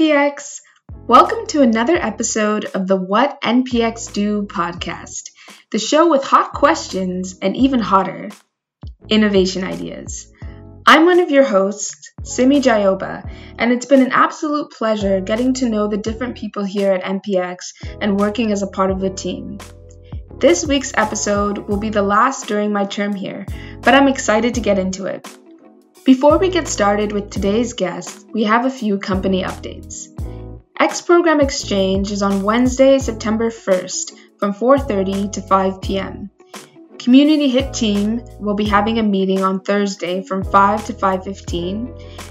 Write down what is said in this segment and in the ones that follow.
NPX! Welcome to another episode of the What NPX Do podcast, the show with hot questions and even hotter innovation ideas. I'm one of your hosts, Simi Jayoba, and it's been an absolute pleasure getting to know the different people here at NPX and working as a part of the team. This week's episode will be the last during my term here, but I'm excited to get into it. Before we get started with today's guest, we have a few company updates. X Program Exchange is on Wednesday, September 1st from 4:30 to 5 p.m. Community Hit Team will be having a meeting on Thursday from 5 to 5:15,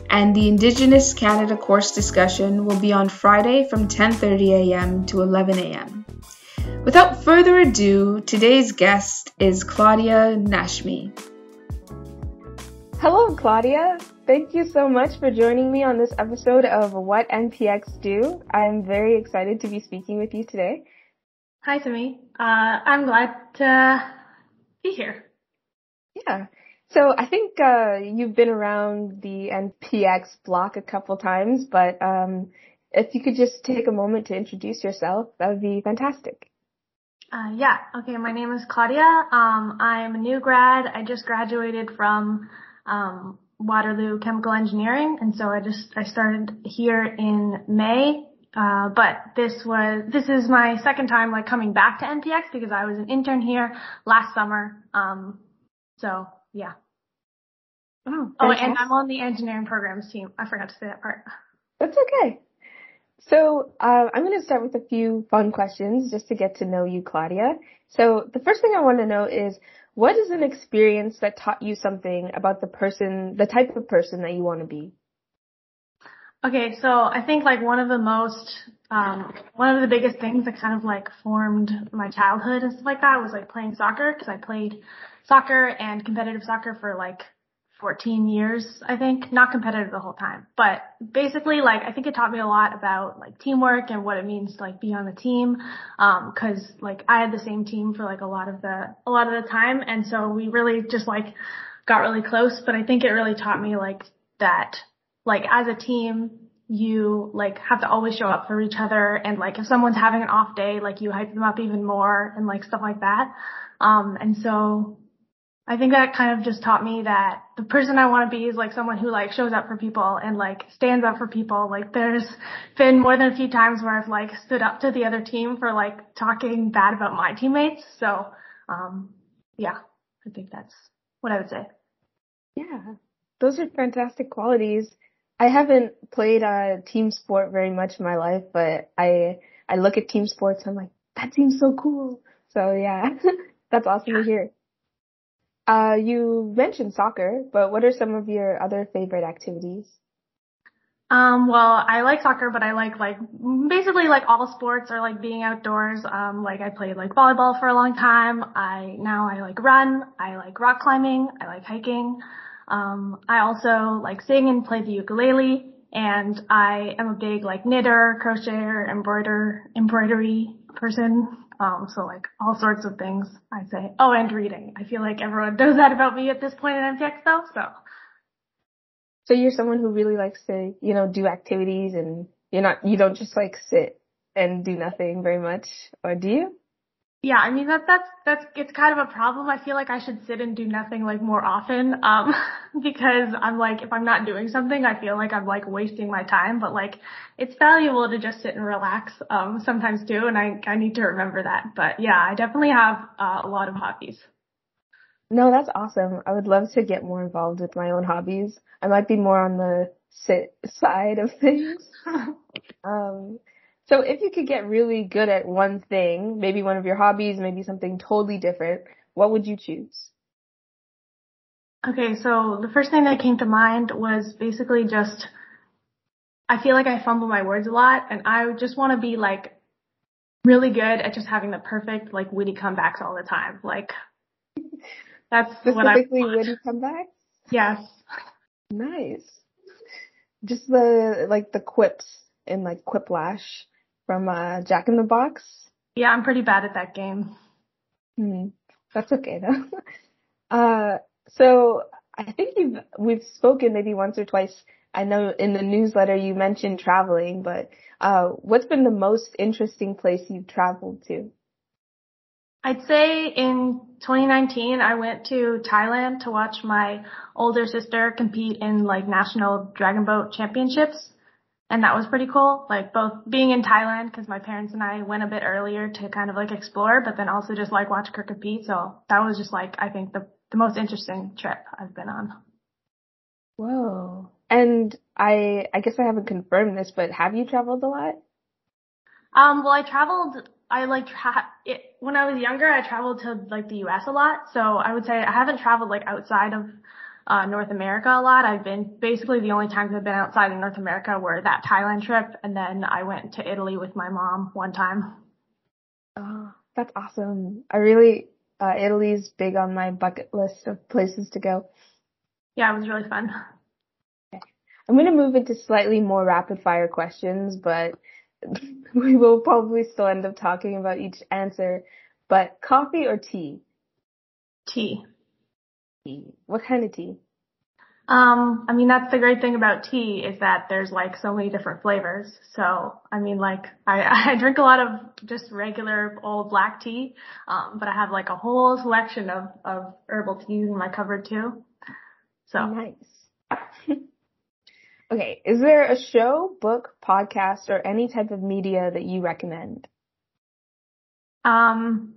and the Indigenous Canada course discussion will be on Friday from 10:30 a.m. to 11 a.m. Without further ado, today's guest is Claudia Nashmi. Hello, Claudia. Thank you so much for joining me on this episode of What NPX Do. I'm very excited to be speaking with you today. Hi, Simi. Uh, I'm glad to be here. Yeah. So I think uh, you've been around the NPX block a couple times, but um, if you could just take a moment to introduce yourself, that would be fantastic. Uh, yeah. Okay. My name is Claudia. Um, I'm a new grad. I just graduated from um, Waterloo Chemical Engineering, and so I just I started here in May. Uh, but this was this is my second time like coming back to NPX because I was an intern here last summer. Um, so yeah. Oh, oh, and I'm on the engineering programs team. I forgot to say that part. That's okay. So uh, I'm going to start with a few fun questions just to get to know you, Claudia. So the first thing I want to know is what is an experience that taught you something about the person, the type of person that you want to be? Okay, so I think like one of the most, um, one of the biggest things that kind of like formed my childhood and stuff like that was like playing soccer because I played soccer and competitive soccer for like 14 years, I think, not competitive the whole time, but basically like I think it taught me a lot about like teamwork and what it means to like be on the team. Um, cause like I had the same team for like a lot of the, a lot of the time. And so we really just like got really close, but I think it really taught me like that, like as a team, you like have to always show up for each other and like if someone's having an off day, like you hype them up even more and like stuff like that. Um, and so I think that kind of just taught me that the person I want to be is like someone who like shows up for people and like stands up for people. Like there's been more than a few times where I've like stood up to the other team for like talking bad about my teammates. So, um, yeah, I think that's what I would say. Yeah, those are fantastic qualities. I haven't played a team sport very much in my life, but I I look at team sports. I'm like, that seems so cool. So yeah, that's awesome to hear. Uh, you mentioned soccer, but what are some of your other favorite activities? Um, well, I like soccer, but I like like basically like all sports or like being outdoors. Um, like I played like volleyball for a long time. I now I like run. I like rock climbing. I like hiking. Um, I also like sing and play the ukulele. And I am a big like knitter, crocheter, embroider, embroidery person. Um, so like all sorts of things I say. Oh, and reading. I feel like everyone knows that about me at this point in NPX though, so. So you're someone who really likes to, you know, do activities and you're not, you don't just like sit and do nothing very much, or do you? Yeah, I mean that that's that's it's kind of a problem. I feel like I should sit and do nothing like more often. Um because I'm like if I'm not doing something, I feel like I'm like wasting my time, but like it's valuable to just sit and relax um sometimes too and I I need to remember that. But yeah, I definitely have uh, a lot of hobbies. No, that's awesome. I would love to get more involved with my own hobbies. I might be more on the sit side of things. um so if you could get really good at one thing, maybe one of your hobbies, maybe something totally different, what would you choose? Okay, so the first thing that came to mind was basically just I feel like I fumble my words a lot and I just want to be like really good at just having the perfect like witty comebacks all the time. Like that's what I Specifically witty comebacks? Yes. Nice. Just the like the quips in like Quiplash from uh, Jack in the Box. Yeah, I'm pretty bad at that game. Hmm. That's okay though. uh, so I think you've we've spoken maybe once or twice I know in the newsletter you mentioned traveling, but uh, what's been the most interesting place you've traveled to? I'd say in 2019, I went to Thailand to watch my older sister compete in like national dragon boat championships. And that was pretty cool. Like both being in Thailand because my parents and I went a bit earlier to kind of like explore, but then also just like watch her compete. So that was just like, I think the, the most interesting trip I've been on. Whoa. And I, I guess I haven't confirmed this, but have you traveled a lot? Um, well, I traveled I like tra- it, when I was younger, I traveled to like the U.S. a lot. So I would say I haven't traveled like outside of uh, North America a lot. I've been basically the only times I've been outside of North America were that Thailand trip, and then I went to Italy with my mom one time. Oh, that's awesome! I really uh, Italy's big on my bucket list of places to go. Yeah, it was really fun. Okay. I'm going to move into slightly more rapid fire questions, but we will probably still end up talking about each answer. But coffee or tea? Tea. Tea. What kind of tea? Um, I mean, that's the great thing about tea is that there's like so many different flavors. So, I mean, like, I, I drink a lot of just regular old black tea, um, but I have like a whole selection of, of herbal teas in my cupboard too. So. Nice. Okay, is there a show, book, podcast, or any type of media that you recommend? Um,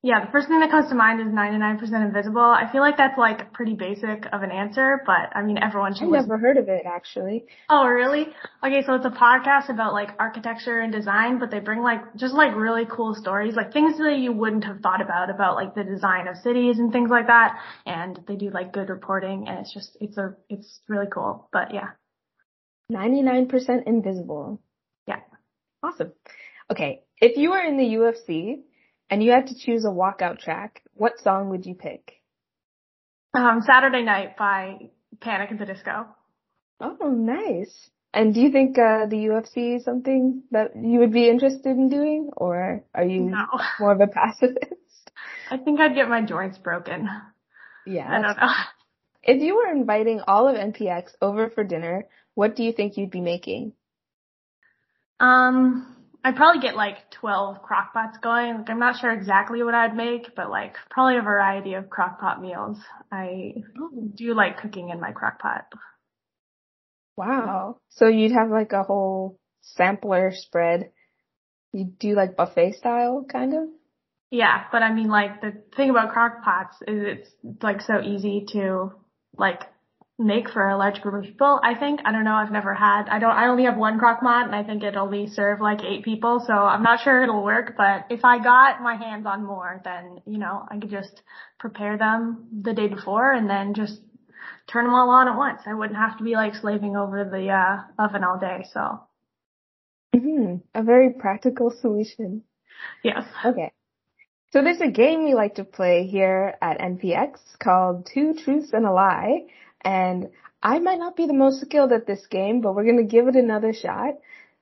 yeah, the first thing that comes to mind is 99% Invisible. I feel like that's like pretty basic of an answer, but I mean everyone should. I've listen. never heard of it actually. Oh, really? Okay, so it's a podcast about like architecture and design, but they bring like just like really cool stories, like things that you wouldn't have thought about about like the design of cities and things like that. And they do like good reporting, and it's just it's a it's really cool. But yeah. 99% invisible. Yeah. Awesome. Okay. If you were in the UFC and you had to choose a walkout track, what song would you pick? Um, Saturday Night by Panic at the Disco. Oh, nice. And do you think uh, the UFC is something that you would be interested in doing, or are you no. more of a pacifist? I think I'd get my joints broken. Yeah. I don't know. If you were inviting all of NPX over for dinner, what do you think you'd be making? Um, I'd probably get like 12 crock pots going. Like, I'm not sure exactly what I'd make, but like probably a variety of crock pot meals. I do like cooking in my crock pot. Wow. So you'd have like a whole sampler spread. You'd do like buffet style kind of? Yeah, but I mean like the thing about crock pots is it's like so easy to like make for a large group of people. I think I don't know. I've never had. I don't. I only have one crock pot, and I think it only serve like eight people. So I'm not sure it'll work. But if I got my hands on more, then you know I could just prepare them the day before and then just turn them all on at once. I wouldn't have to be like slaving over the uh, oven all day. So hmm A very practical solution. yes. Okay. So there's a game we like to play here at NPX called Two Truths and a Lie. And I might not be the most skilled at this game, but we're going to give it another shot.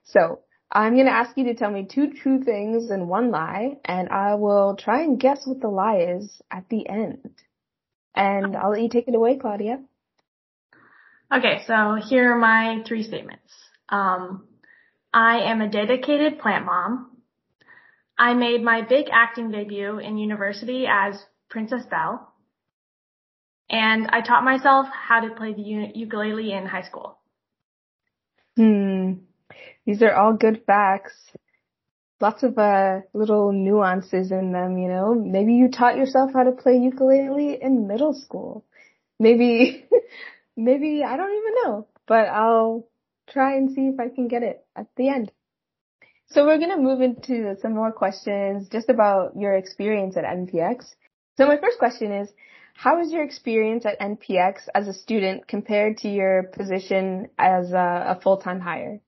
So I'm going to ask you to tell me two true things and one lie, and I will try and guess what the lie is at the end. And I'll let you take it away, Claudia. Okay, so here are my three statements. Um, I am a dedicated plant mom. I made my big acting debut in university as Princess Belle. And I taught myself how to play the ukulele in high school. Hmm. These are all good facts. Lots of uh, little nuances in them, you know. Maybe you taught yourself how to play ukulele in middle school. Maybe, maybe, I don't even know, but I'll try and see if I can get it at the end. So we're going to move into some more questions just about your experience at NPX. So my first question is, how was your experience at NPX as a student compared to your position as a, a full-time hire?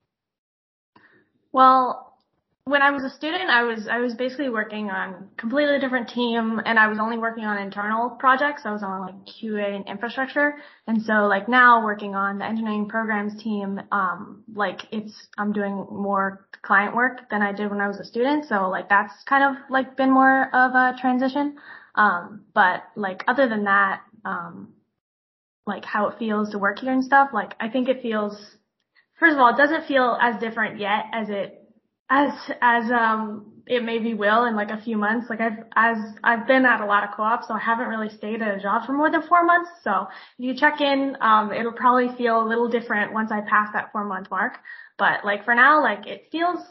Well, when I was a student, I was I was basically working on completely different team, and I was only working on internal projects. I was on like QA and infrastructure, and so like now working on the engineering programs team, um, like it's I'm doing more client work than I did when I was a student. So like that's kind of like been more of a transition. Um, but like other than that, um, like how it feels to work here and stuff, like I think it feels, first of all, it doesn't feel as different yet as it, as, as, um, it maybe will in like a few months. Like I've, as I've been at a lot of co-ops, so I haven't really stayed at a job for more than four months. So if you check in, um, it'll probably feel a little different once I pass that four month mark. But like for now, like it feels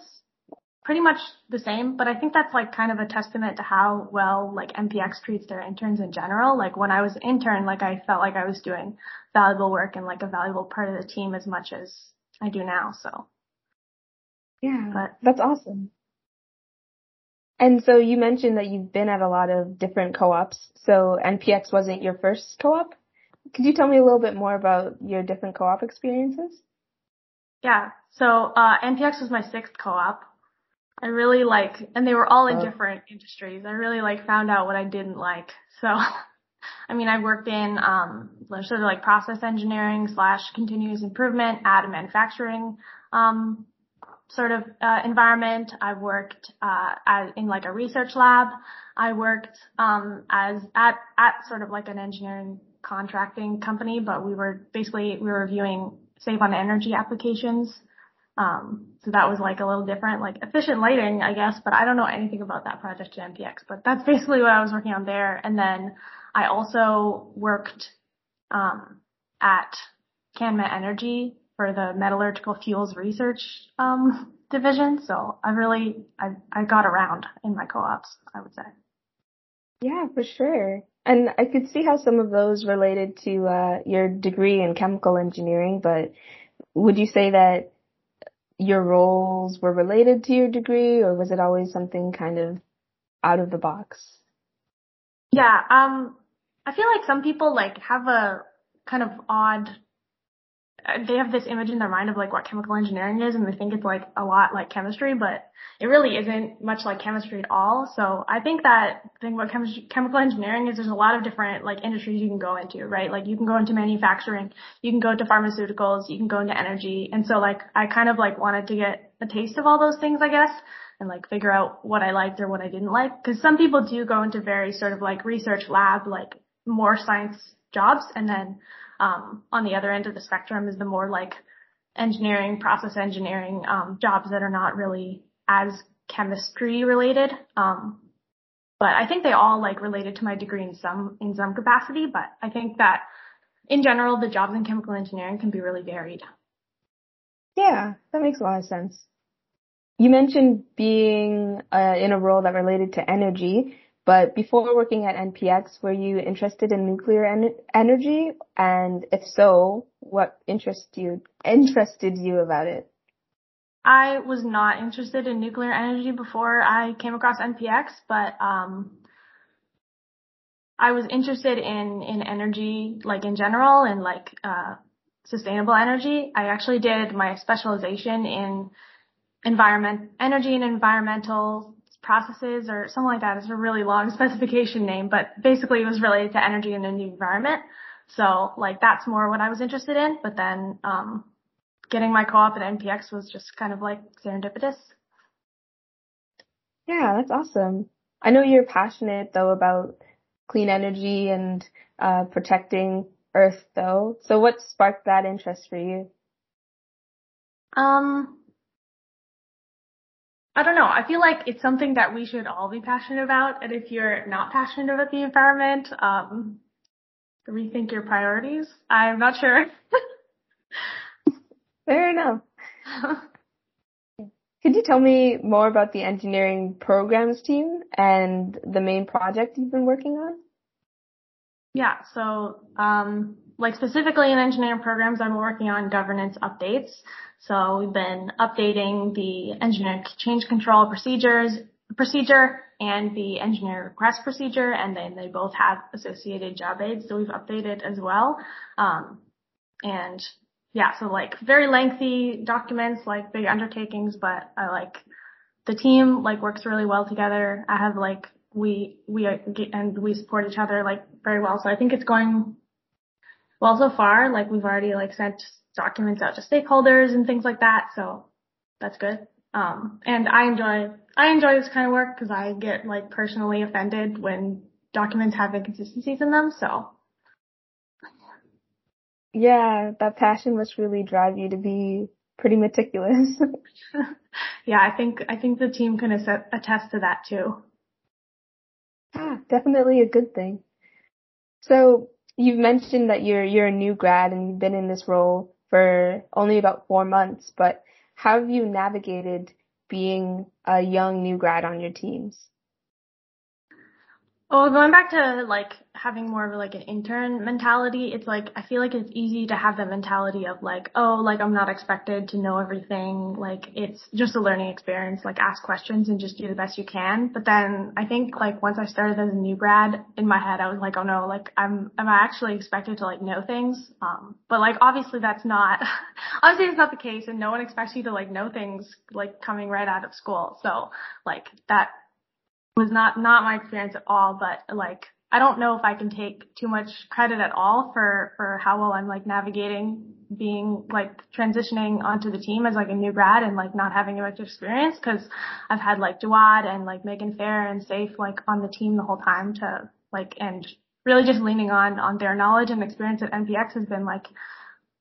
pretty much the same, but I think that's like kind of a testament to how well like NPX treats their interns in general. Like when I was an intern, like I felt like I was doing valuable work and like a valuable part of the team as much as I do now. So yeah, but that's awesome. And so you mentioned that you've been at a lot of different co-ops. So NPX wasn't your first co-op. Could you tell me a little bit more about your different co-op experiences? Yeah. So uh, NPX was my sixth co-op. I really like, and they were all in different industries. I really like found out what I didn't like. So, I mean, I worked in um, sort of like process engineering slash continuous improvement at a manufacturing um, sort of uh, environment. I worked uh, as, in like a research lab. I worked um, as at at sort of like an engineering contracting company, but we were basically we were reviewing save on energy applications. Um, so that was like a little different, like efficient lighting, I guess, but I don't know anything about that project at NPX, but that's basically what I was working on there. And then I also worked, um, at CanMet Energy for the metallurgical fuels research, um, division. So I really, I, I got around in my co-ops, I would say. Yeah, for sure. And I could see how some of those related to uh, your degree in chemical engineering, but would you say that your roles were related to your degree or was it always something kind of out of the box? Yeah, um I feel like some people like have a kind of odd they have this image in their mind of like what chemical engineering is and they think it's like a lot like chemistry, but it really isn't much like chemistry at all. So I think that thing about chemistry, chemical engineering is there's a lot of different like industries you can go into, right? Like you can go into manufacturing, you can go into pharmaceuticals, you can go into energy. And so like I kind of like wanted to get a taste of all those things, I guess, and like figure out what I liked or what I didn't like. Cause some people do go into very sort of like research lab, like more science jobs and then um, on the other end of the spectrum is the more like engineering, process engineering um, jobs that are not really as chemistry related. Um, but I think they all like related to my degree in some in some capacity. But I think that in general, the jobs in chemical engineering can be really varied. Yeah, that makes a lot of sense. You mentioned being uh, in a role that related to energy. But before working at NPX, were you interested in nuclear en- energy? And if so, what interested you interested you about it? I was not interested in nuclear energy before I came across NPX, but um, I was interested in in energy, like in general, and like uh, sustainable energy. I actually did my specialization in environment, energy and environmental processes or something like that. It's a really long specification name, but basically it was related to energy in a new environment. So like that's more what I was interested in. But then um, getting my co-op at NPX was just kind of like serendipitous. Yeah, that's awesome. I know you're passionate though about clean energy and uh, protecting Earth though. So what sparked that interest for you? Um, I don't know. I feel like it's something that we should all be passionate about. And if you're not passionate about the environment, um, rethink your priorities. I'm not sure. Fair enough. Could you tell me more about the engineering programs team and the main project you've been working on? Yeah, so um, like specifically in engineering programs, I'm working on governance updates. So we've been updating the engineer change control procedures, procedure and the engineer request procedure, and then they both have associated job aids. So we've updated as well. Um, and yeah, so like very lengthy documents, like big undertakings, but I like the team like works really well together. I have like we we and we support each other like very well. So I think it's going well so far. Like we've already like sent documents out to stakeholders and things like that. So that's good. Um, and I enjoy, I enjoy this kind of work because I get like personally offended when documents have inconsistencies in them. So Yeah, that passion must really drive you to be pretty meticulous. yeah, I think I think the team can attest to that too. Yeah, definitely a good thing. So you've mentioned that you're you're a new grad and you've been in this role for only about four months, but how have you navigated being a young new grad on your teams? Well, going back to like having more of like an intern mentality, it's like I feel like it's easy to have the mentality of like, oh, like I'm not expected to know everything. Like it's just a learning experience. Like ask questions and just do the best you can. But then I think like once I started as a new grad, in my head I was like, oh no, like I'm am I actually expected to like know things? Um, but like obviously that's not obviously it's not the case, and no one expects you to like know things like coming right out of school. So like that was not not my experience at all, but like I don't know if I can take too much credit at all for for how well I'm like navigating being like transitioning onto the team as like a new grad and like not having much experience because I've had like Jawad and like Megan Fair and Safe like on the team the whole time to like and really just leaning on on their knowledge and experience at NPX has been like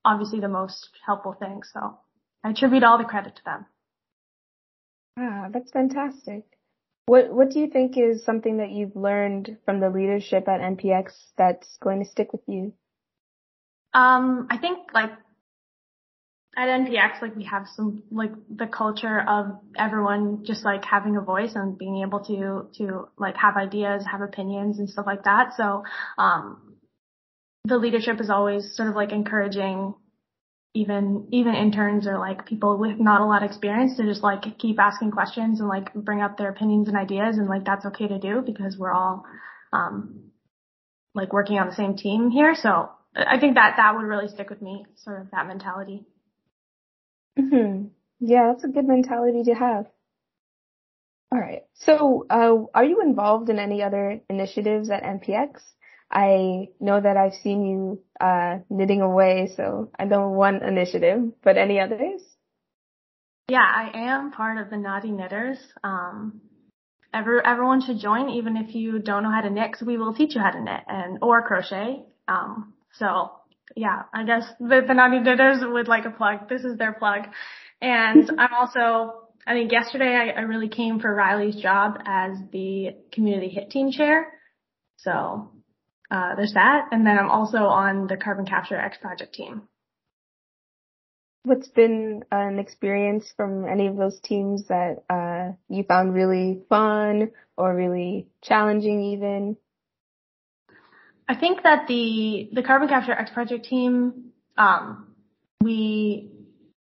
obviously the most helpful thing. So I attribute all the credit to them. Ah, that's fantastic. What What do you think is something that you've learned from the leadership at NPX that's going to stick with you? Um, I think like at NPX, like we have some like the culture of everyone just like having a voice and being able to to like have ideas, have opinions and stuff like that. So um, the leadership is always sort of like encouraging even even interns or like people with not a lot of experience to just like keep asking questions and like bring up their opinions and ideas and like that's okay to do because we're all um like working on the same team here. So i think that that would really stick with me sort of that mentality. Hmm yeah that's a good mentality to have. All right. So uh are you involved in any other initiatives at npx I know that I've seen you uh, knitting away, so I know one initiative, but any others? Yeah, I am part of the Naughty Knitters. Um, every, everyone should join, even if you don't know how to knit, because we will teach you how to knit and or crochet. Um, so yeah, I guess the, the Naughty Knitters would like a plug. This is their plug, and I'm also. I think yesterday I, I really came for Riley's job as the community hit team chair. So uh, there's that. And then I'm also on the Carbon Capture X Project team. What's been an experience from any of those teams that uh, you found really fun or really challenging even? I think that the the Carbon Capture X Project team, um, we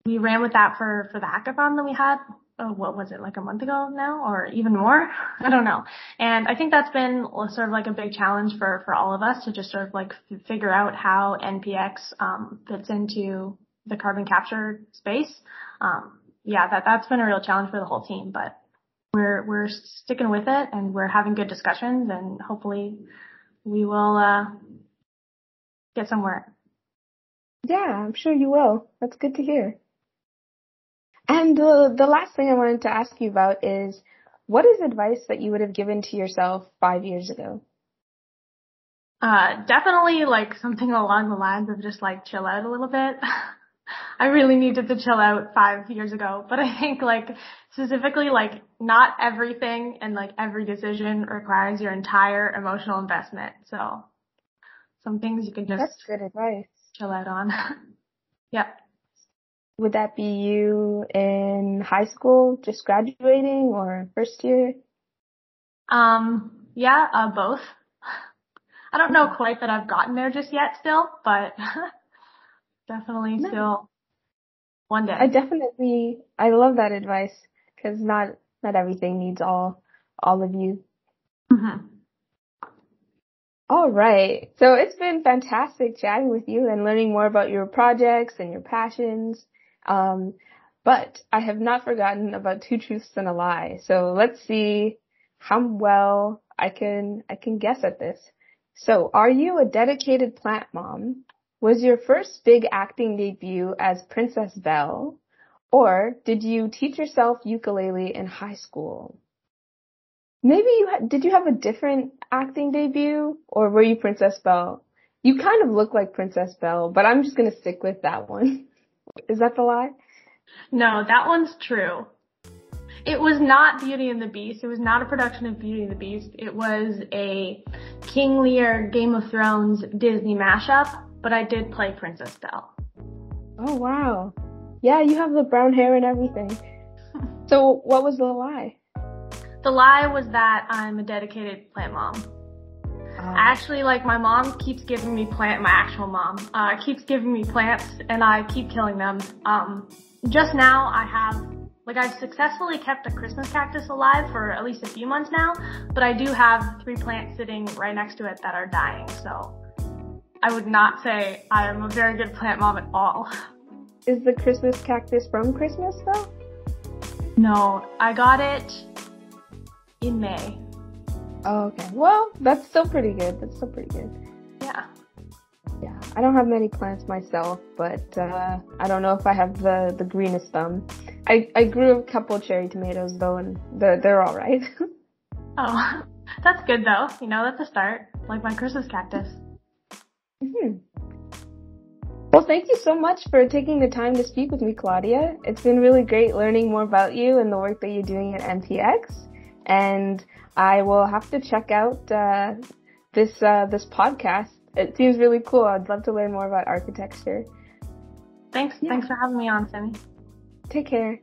we ran with that for for the hackathon that we had oh, what was it, like a month ago now or even more? I don't know. And I think that's been sort of like a big challenge for, for all of us to just sort of like f- figure out how NPX, um, fits into the carbon capture space. Um, yeah, that, that's been a real challenge for the whole team, but we're, we're sticking with it and we're having good discussions and hopefully we will, uh, get somewhere. Yeah, I'm sure you will. That's good to hear. And the, the last thing I wanted to ask you about is what is advice that you would have given to yourself five years ago? Uh, definitely like something along the lines of just like chill out a little bit. I really needed to chill out five years ago, but I think like specifically like not everything and like every decision requires your entire emotional investment. So some things you can just That's good advice. chill out on. yeah. Would that be you in high school, just graduating or first year? Um, yeah, uh, both. I don't know quite that I've gotten there just yet still, but definitely no. still one day. I definitely, I love that advice because not, not everything needs all, all of you. Mm-hmm. All right. So it's been fantastic chatting with you and learning more about your projects and your passions. Um, but I have not forgotten about two truths and a lie. So let's see how well I can, I can guess at this. So are you a dedicated plant mom? Was your first big acting debut as Princess Belle? Or did you teach yourself ukulele in high school? Maybe you did you have a different acting debut or were you Princess Belle You kind of look like Princess Belle, but I'm just gonna stick with that one. Is that the lie? No, that one's true. It was not Beauty and the Beast. It was not a production of Beauty and the Beast. It was a King Lear Game of Thrones Disney mashup, but I did play Princess Belle. Oh wow. Yeah, you have the brown hair and everything. So what was the lie? The lie was that I'm a dedicated plant mom. Uh, Actually, like my mom keeps giving me plant, my actual mom, uh, keeps giving me plants and I keep killing them. Um, just now I have, like I've successfully kept a Christmas cactus alive for at least a few months now, but I do have three plants sitting right next to it that are dying, so I would not say I am a very good plant mom at all. Is the Christmas cactus from Christmas though? No, I got it in May. Oh, okay. Well, that's still pretty good. That's still pretty good. Yeah. Yeah. I don't have many plants myself, but uh, I don't know if I have the the greenest thumb. I I grew a couple cherry tomatoes though, and they're they're all right. oh, that's good though. You know, that's a start. Like my Christmas cactus. Hmm. Well, thank you so much for taking the time to speak with me, Claudia. It's been really great learning more about you and the work that you're doing at NPX. And I will have to check out uh, this uh, this podcast. It seems really cool. I'd love to learn more about architecture. Thanks. Yeah. Thanks for having me on, Sammy. Take care.